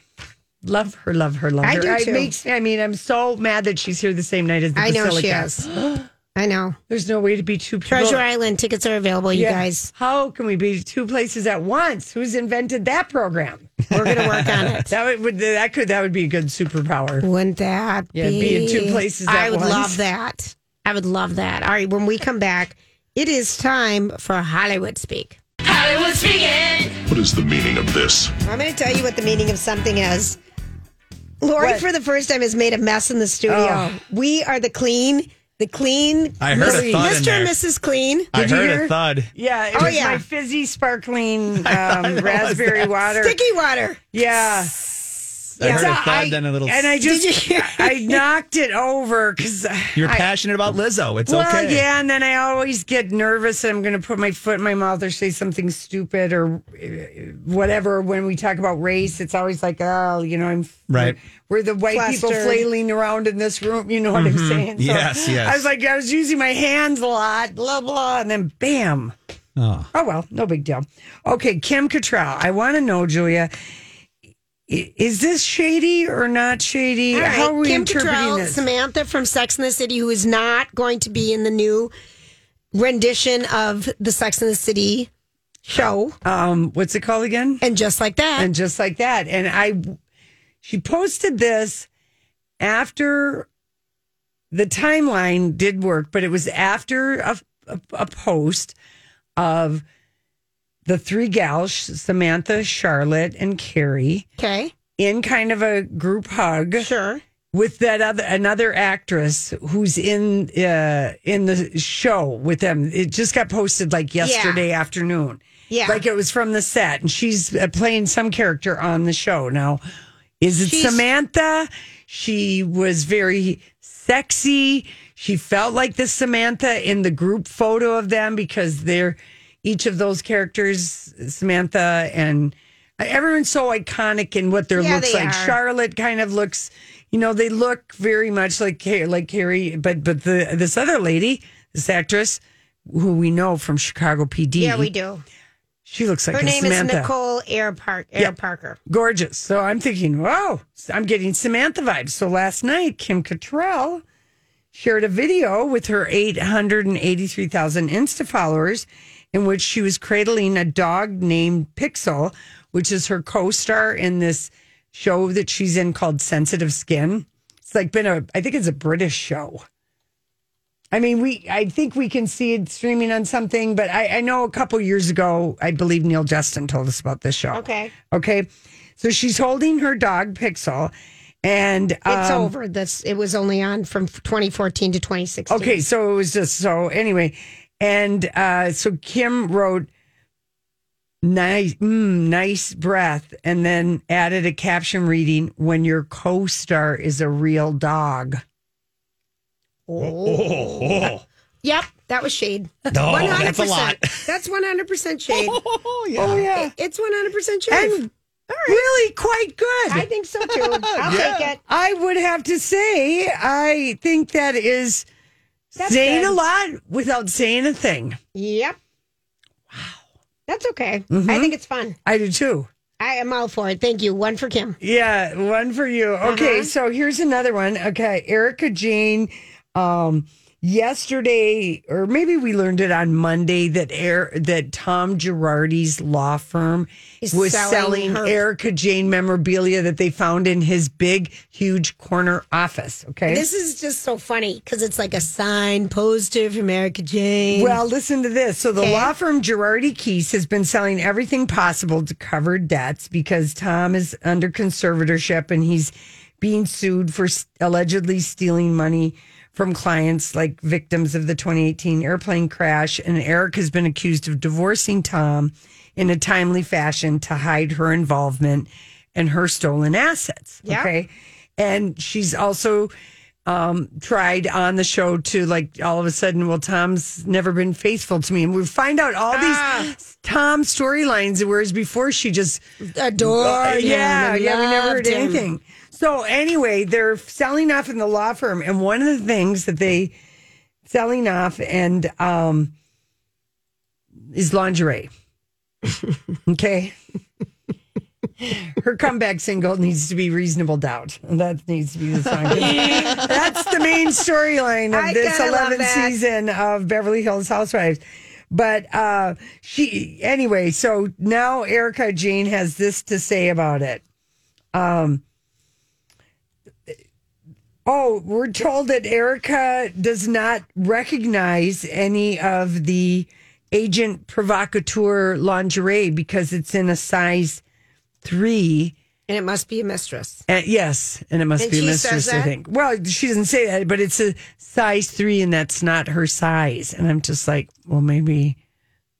Speaker 3: Love her, love her, love
Speaker 2: I
Speaker 3: her.
Speaker 2: do
Speaker 3: It
Speaker 2: too.
Speaker 3: makes I mean, I'm so mad that she's here the same night as the
Speaker 2: I know she is. I know.
Speaker 3: There's no way to be two people.
Speaker 2: Treasure Island tickets are available, you
Speaker 3: Yeah.
Speaker 2: guys.
Speaker 3: How can we be two places at once? Who's invented that program?
Speaker 2: We're going to work on it.
Speaker 3: That would, would that could that would be a good superpower.
Speaker 2: Wouldn't that
Speaker 3: Yeah,
Speaker 2: be?
Speaker 3: be in two places at
Speaker 2: I would
Speaker 3: once.
Speaker 2: love that. I would love that. All right, when we come back, it is time for Hollywood Speak.
Speaker 12: Hollywood speaking.
Speaker 13: What is the meaning of this?
Speaker 2: I'm going to tell you what the meaning of something is. Lori,
Speaker 3: What?
Speaker 2: for the first time, has made a mess in the studio.
Speaker 3: Oh.
Speaker 2: We are the clean, the clean.
Speaker 1: I heard a thud in
Speaker 2: Mr.
Speaker 1: there.
Speaker 2: and Mrs. Clean.
Speaker 1: I
Speaker 3: Did you
Speaker 1: heard
Speaker 3: hear?
Speaker 1: a thud.
Speaker 3: Yeah, it
Speaker 2: Oh,
Speaker 3: was
Speaker 2: yeah.
Speaker 3: my fizzy, sparkling um, raspberry water.
Speaker 2: Sticky water.
Speaker 3: Yeah.
Speaker 1: I heard
Speaker 3: So
Speaker 1: a thud,
Speaker 3: I-
Speaker 1: then a little.
Speaker 3: And I just I knocked it over because
Speaker 1: You're passionate about Lizzo. It's
Speaker 3: well,
Speaker 1: okay.
Speaker 3: yeah, and then I always get nervous. And I'm going to put my foot in my mouth or say something stupid or uh, whatever. When we talk about race, it's always like, oh, you know, I'm
Speaker 1: Right.
Speaker 3: We're the white people flailing around in this room. You know what I'm saying?
Speaker 1: Mm-hmm. Yes, yes.
Speaker 3: I was like, I was using my hands a lot, blah blah, and then bam.
Speaker 1: Oh.
Speaker 3: Oh well, no big deal. Okay, Kim Cattrall. I want to know, Julia. Is this shady or not shady?
Speaker 2: Right,
Speaker 3: How are we
Speaker 2: Kim
Speaker 3: interpreting
Speaker 2: Cattrall,
Speaker 3: this?
Speaker 2: Samantha from Sex and the City, who is not going to be in the new rendition of the Sex and the City show.
Speaker 3: um, what's it called again?
Speaker 2: And just like that,
Speaker 3: and just like that. And I, she posted this after the timeline did work, but it was after a, a, a post of the three gals, Samantha, Charlotte, and Carrie,
Speaker 2: okay,
Speaker 3: in kind of a group hug.
Speaker 2: sure.
Speaker 3: With that other another actress who's in uh, in the show with them, it just got posted like yesterday afternoon.
Speaker 2: Yeah.
Speaker 3: like it was from the set, and she's uh, playing some character on the show now. Is it
Speaker 2: She's-
Speaker 3: Samantha? She was very sexy. She felt like the Samantha in the group photo of them because they're each of those characters, Samantha and everyone's so iconic in what their
Speaker 2: Yeah,
Speaker 3: looks like.
Speaker 2: are.
Speaker 3: Charlotte kind of looks, you know, they look very much like like Carrie, but but the this other lady, this actress who we know from Chicago PD,
Speaker 2: Yeah, we do.
Speaker 3: She looks like
Speaker 2: Her name
Speaker 3: Samantha.
Speaker 2: is Nicole Ari Park. Ari
Speaker 3: Yeah.
Speaker 2: Parker.
Speaker 3: gorgeous. So I'm thinking, whoa, I'm getting Samantha vibes. So last night, Kim Cattrall shared a video with her 883,000 Insta followers in which she was cradling a dog named Pixel, which is her co-star in this show that she's in called Sensitive Skin. It's like been a, I think it's a British show. I mean, we, I think we can see it streaming on something, but I, I know a couple years ago, I believe Neil Justin told us about this show.
Speaker 2: Okay.
Speaker 3: Okay. So she's holding her dog Pixel and
Speaker 2: It's
Speaker 3: um,
Speaker 2: over. This it was only on from 2014 to 2016.
Speaker 3: Okay, so it was just so anyway, and uh, so Kim wrote nice, mm, nice breath, and then added a caption reading: "When your co-star is a real dog."
Speaker 2: Oh. Yep, that was shade.
Speaker 3: No, that's a lot.
Speaker 2: That's 100% shade.
Speaker 1: Oh, yeah.
Speaker 3: Oh yeah,
Speaker 2: It's 100% shade.
Speaker 3: and really quite good.
Speaker 2: I think so too. I'll
Speaker 1: Yeah.
Speaker 2: take it.
Speaker 3: I would have to say, I think that is
Speaker 2: That's
Speaker 3: saying
Speaker 2: good.
Speaker 3: a lot without saying a thing.
Speaker 2: Yep. Wow. That's okay.
Speaker 3: Mm-hmm.
Speaker 2: I think it's fun.
Speaker 3: I do too.
Speaker 2: I am all for it. Thank you. One for Kim.
Speaker 3: Yeah, one for you. Okay,
Speaker 2: Uh-huh.
Speaker 3: so here's another one. Okay, Erika Jayne. Um, yesterday, or maybe we learned it on Monday that air that Tom Girardi's law firm
Speaker 2: Is
Speaker 3: was
Speaker 2: selling
Speaker 3: selling,
Speaker 2: her-
Speaker 3: Erika Jayne memorabilia that they found in his big, huge corner office. Okay,
Speaker 2: This is just so funny because it's like a sign poster from Erika Jayne.
Speaker 3: Well, listen to this. So the
Speaker 2: Okay.
Speaker 3: law firm Girardi Keese has been selling everything possible to cover debts because Tom is under conservatorship and he's being sued for s- allegedly stealing money from clients like victims of the 2018 airplane crash. And Eric has been accused of divorcing Tom in a timely fashion to hide her involvement and her stolen assets.
Speaker 2: Yeah.
Speaker 3: Okay. And she's also um, tried on the show to like all of a sudden, well, Tom's never been faithful to me. And we find out all
Speaker 2: Ah.
Speaker 3: these Tom storylines, whereas before she just
Speaker 2: Adored
Speaker 3: Uh,
Speaker 2: him
Speaker 3: yeah,
Speaker 2: and
Speaker 3: yeah, we never heard
Speaker 2: him.
Speaker 3: anything. So anyway, they're selling off in the law firm, and one of the things that they selling off and um is lingerie. okay. Her comeback single needs to be "Reasonable Doubt." That needs to be the song. That's the main storyline of
Speaker 2: I
Speaker 3: this 11th season of Beverly Hills Housewives. But uh she anyway, so now Erika Jayne has this to say about it. Um Oh, we're told that Erika does not recognize any of the agent provocateur lingerie because it's in a size three.
Speaker 2: And it must be a mistress.
Speaker 3: Uh, yes, and it must
Speaker 2: And
Speaker 3: be a mistress, I think. Well, she doesn't say that, but it's a size three, and that's not her size. And I'm just like, well, maybe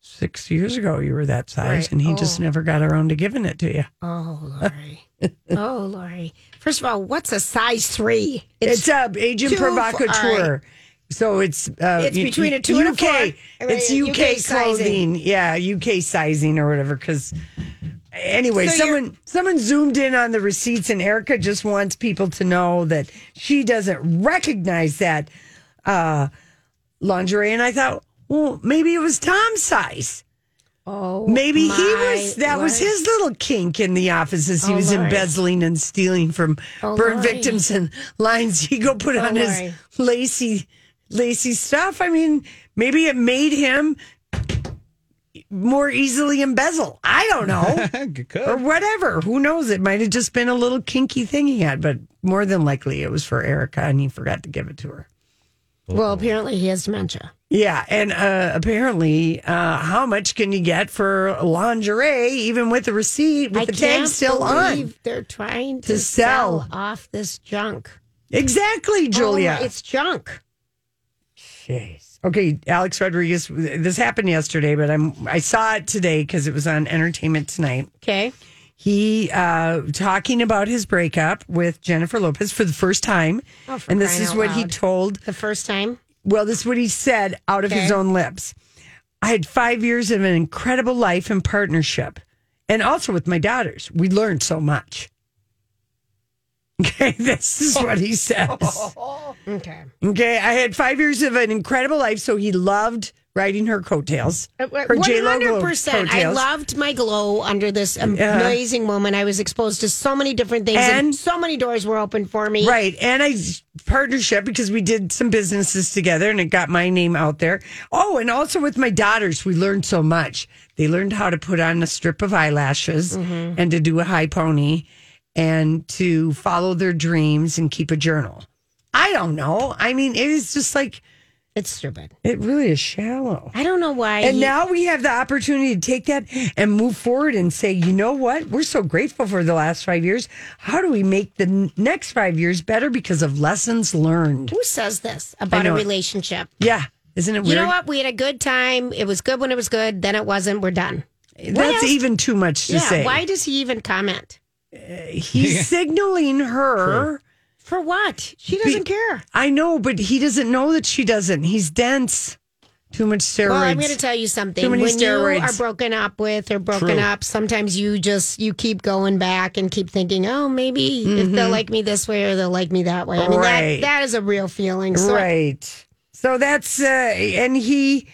Speaker 3: six years ago you were that size,
Speaker 2: Right.
Speaker 3: and he just
Speaker 2: Oh.
Speaker 3: never got around to giving it to you.
Speaker 2: Oh, Lori. oh, Lori. First of all, what's a size three?
Speaker 3: It's, a agent provocateur.
Speaker 2: right.
Speaker 3: So it's uh,
Speaker 2: It's between a two and a
Speaker 3: UK.
Speaker 2: four.
Speaker 3: It's UK,
Speaker 2: UK sizing.
Speaker 3: Yeah, UK sizing or whatever. Because anyway,
Speaker 2: So
Speaker 3: someone someone zoomed in on the receipts, and Erika just wants people to know that she doesn't recognize that uh, lingerie. And I thought, well, maybe it was Tom's size.
Speaker 2: Oh,
Speaker 3: Maybe he was that was his little kink in the office as he
Speaker 2: Oh,
Speaker 3: was
Speaker 2: Lord.
Speaker 3: embezzling and stealing from
Speaker 2: Oh,
Speaker 3: burn
Speaker 2: Lord.
Speaker 3: victims and lines he go put
Speaker 2: Oh,
Speaker 3: on his lacy lacy stuff. I mean, maybe it made him more easily embezzle. I don't know. or whatever. Who knows? It might have just been a little kinky thing he had, but more than likely it was for Erika and he forgot to give it to her.
Speaker 2: Well, apparently he has dementia.
Speaker 3: Yeah, and uh, apparently, uh, how much can you get for lingerie, even with the receipt, with
Speaker 2: I
Speaker 3: the tag still on?
Speaker 2: They're trying to,
Speaker 3: To sell.
Speaker 2: sell. off this junk.
Speaker 3: Exactly, Julia.
Speaker 2: Oh, it's junk.
Speaker 3: Jeez. Okay, Alex Rodriguez. This happened yesterday, but I'm I saw it today because it was on Entertainment Tonight.
Speaker 2: Okay.
Speaker 3: He uh talking about his breakup with Jennifer Lopez for the first time,
Speaker 2: Oh, for
Speaker 3: and this is what he told.
Speaker 2: The first time.
Speaker 3: Well, this is what he said out of his own lips. I had five years of an incredible life and partnership, and also with my daughters. We learned so much. Okay, this is what he says.
Speaker 2: Okay.
Speaker 3: Okay, I had five years of an incredible life, so he loved riding her coattails.
Speaker 2: Uh,
Speaker 3: Her J-Lo
Speaker 2: hundred percent. I
Speaker 3: coattails.
Speaker 2: loved my glow under this amazing woman. I was exposed to so many different things, and,
Speaker 3: And-
Speaker 2: so many doors were open for me.
Speaker 3: Right. And I partnership because we did some businesses together and it got my name out there. Oh, and also with my daughters, we learned so much. They learned how to put on a strip of eyelashes
Speaker 2: Mm-hmm.
Speaker 3: and to do a high pony and to follow their dreams and keep a journal. I don't know. I mean, it is just like
Speaker 2: It's stupid.
Speaker 3: it really is shallow.
Speaker 2: I don't know why.
Speaker 3: And
Speaker 2: he-
Speaker 3: now we have the opportunity to take that and move forward and say, you know what? We're so grateful for the last five years. How do we make the n- next five years better because of lessons learned?
Speaker 2: who says this about a relationship?
Speaker 3: Yeah. Isn't it
Speaker 2: You know what? We had a good time. It was good when it was good. Then it wasn't. We're done. What
Speaker 3: That's
Speaker 2: else?
Speaker 3: even too much to
Speaker 2: yeah.
Speaker 3: say.
Speaker 2: Why does he even comment?
Speaker 3: He's signaling her.
Speaker 2: For what? She doesn't care.
Speaker 3: I know, but he doesn't know that she doesn't. He's dense. Too much steroids.
Speaker 2: Well, I'm going to tell you something.
Speaker 3: Too many
Speaker 2: when
Speaker 3: steroids.
Speaker 2: you are broken up with or broken
Speaker 3: True.
Speaker 2: up, sometimes you just you keep going back and keep thinking, oh, maybe if they'll like me this way or they'll like me that way. I mean,
Speaker 3: Right.
Speaker 2: that that is a real feeling. So
Speaker 3: right. So that's uh and he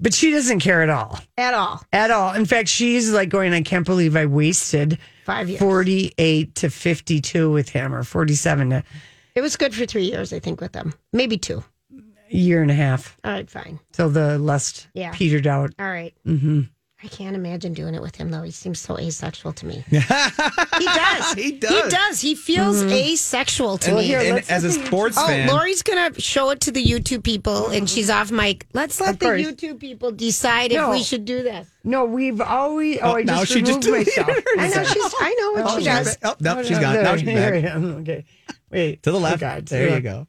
Speaker 3: but she doesn't care at all.
Speaker 2: At all.
Speaker 3: At all. In fact, she's like going, I can't believe I wasted
Speaker 2: Five years.
Speaker 3: 48 to 52 with him or 47 to
Speaker 2: It was good for three years, I think, with them. Maybe two.
Speaker 3: a year and a half
Speaker 2: All right, fine.
Speaker 3: till the lust
Speaker 2: Yeah.
Speaker 3: petered out.
Speaker 2: All right.
Speaker 3: hmm
Speaker 2: I can't imagine doing it with him though. He seems so asexual to me. he does.
Speaker 1: He
Speaker 2: He
Speaker 1: does.
Speaker 2: does. He feels
Speaker 3: Mm-hmm.
Speaker 2: asexual to
Speaker 1: Well,
Speaker 2: me.
Speaker 1: here, And as a listen to sports
Speaker 2: oh,
Speaker 1: fan-
Speaker 2: Lori's gonna show it to the YouTube people, and she's off mic. Let's let the
Speaker 3: course.
Speaker 2: YouTube people decide
Speaker 3: No.
Speaker 2: if we should do this.
Speaker 3: No, we've always. Oh,
Speaker 1: Oh,
Speaker 3: I
Speaker 1: now
Speaker 3: just
Speaker 1: she just
Speaker 3: removed
Speaker 1: deleted
Speaker 3: myself.
Speaker 2: I know she's. I know what
Speaker 3: Oh,
Speaker 2: she does.
Speaker 1: Oh, no, she's
Speaker 3: no,
Speaker 1: gone. Now
Speaker 3: there-
Speaker 1: she's
Speaker 3: here
Speaker 1: back.
Speaker 3: I am. Okay. Wait.
Speaker 1: To the
Speaker 3: Oh,
Speaker 1: left.
Speaker 3: God.
Speaker 1: there you go.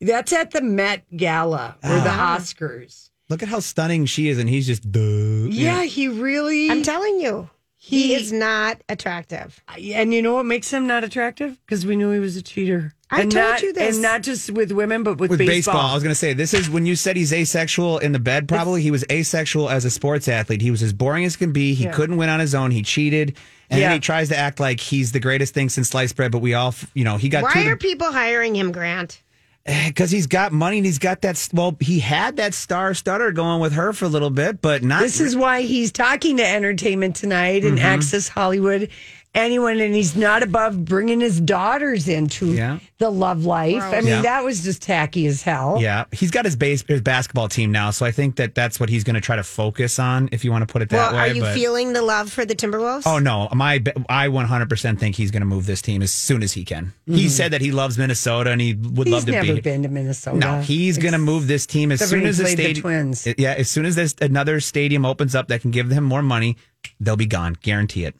Speaker 3: That's at the Met Gala or the Oscars.
Speaker 1: Look at how stunning she is, and he's just duh.
Speaker 3: Yeah, he really.
Speaker 2: I'm telling you, he,
Speaker 3: He-
Speaker 2: is not attractive.
Speaker 3: and you know what makes him not attractive? Because we knew he was a cheater.
Speaker 2: I
Speaker 3: and
Speaker 2: told
Speaker 3: not,
Speaker 2: you this.
Speaker 3: and not just with women, but with,
Speaker 1: with baseball.
Speaker 3: baseball.
Speaker 1: I was going to say this is when you said he's asexual in the bed. Probably he was asexual as a sports athlete. He was as boring as can be. He
Speaker 3: Yeah.
Speaker 1: couldn't win on his own. He cheated, and
Speaker 3: Yeah.
Speaker 1: then he tries to act like he's the greatest thing since sliced bread. But we all, you know, he got
Speaker 2: Why are people hiring him, Grant?
Speaker 1: Because he's got money and he's got that. Well, he had that star stutter going with her for a little bit, but not.
Speaker 3: This is why he's talking to Entertainment Tonight and
Speaker 1: Mhm.
Speaker 3: Access Hollywood anyone, and he's not above bringing his daughters into
Speaker 1: Yeah.
Speaker 3: the love life. I mean,
Speaker 1: Yeah.
Speaker 3: that was just tacky as hell.
Speaker 1: Yeah, he's got his base his basketball team now, so I think that that's what he's going to try to focus on, if you want to put it that
Speaker 2: well,
Speaker 1: way.
Speaker 2: are you
Speaker 1: but-
Speaker 2: feeling the love for the Timberwolves?
Speaker 1: Oh no, my I 100% think he's going to move this team as soon as he can. He
Speaker 3: Mhm.
Speaker 1: said that he loves Minnesota and he would
Speaker 3: He's
Speaker 1: love to
Speaker 3: never
Speaker 1: be.
Speaker 3: been to Minnesota.
Speaker 1: No, he's going to move this team as soon as the
Speaker 3: played the
Speaker 1: stadium.
Speaker 3: Twins.
Speaker 1: Yeah, as soon as there's another stadium opens up that can give them more money, they'll be gone. Guarantee it.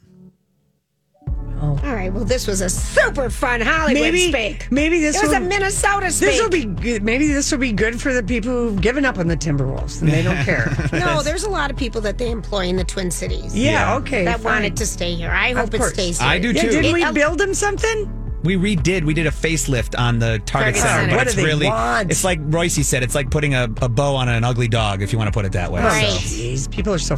Speaker 2: All right. Well, this was a super fun Hollywood
Speaker 3: Maybe,
Speaker 2: speak.
Speaker 3: maybe this
Speaker 2: it was
Speaker 3: will,
Speaker 2: a Minnesota speak.
Speaker 3: This will be good. Maybe this will be good for the people who've given up on the Timberwolves and they don't care.
Speaker 2: no, there's a lot of people that they employ in the Twin Cities.
Speaker 3: Yeah, Yeah. okay,
Speaker 2: That
Speaker 3: fine.
Speaker 2: wanted to stay here. I
Speaker 3: Of
Speaker 2: hope it stays here.
Speaker 1: I do
Speaker 3: Yeah,
Speaker 1: too.
Speaker 3: didn't we
Speaker 2: It-
Speaker 3: build them something?
Speaker 1: We redid. We did a facelift on the Target,
Speaker 2: Target
Speaker 1: Center,
Speaker 2: Center.
Speaker 1: but
Speaker 3: What
Speaker 1: it's
Speaker 3: do they
Speaker 1: really
Speaker 3: want?
Speaker 1: it's like Royce said. It's like putting a, a bow on an ugly dog, if you want to put it that way.
Speaker 2: Right.
Speaker 1: So.
Speaker 3: Jeez, people are so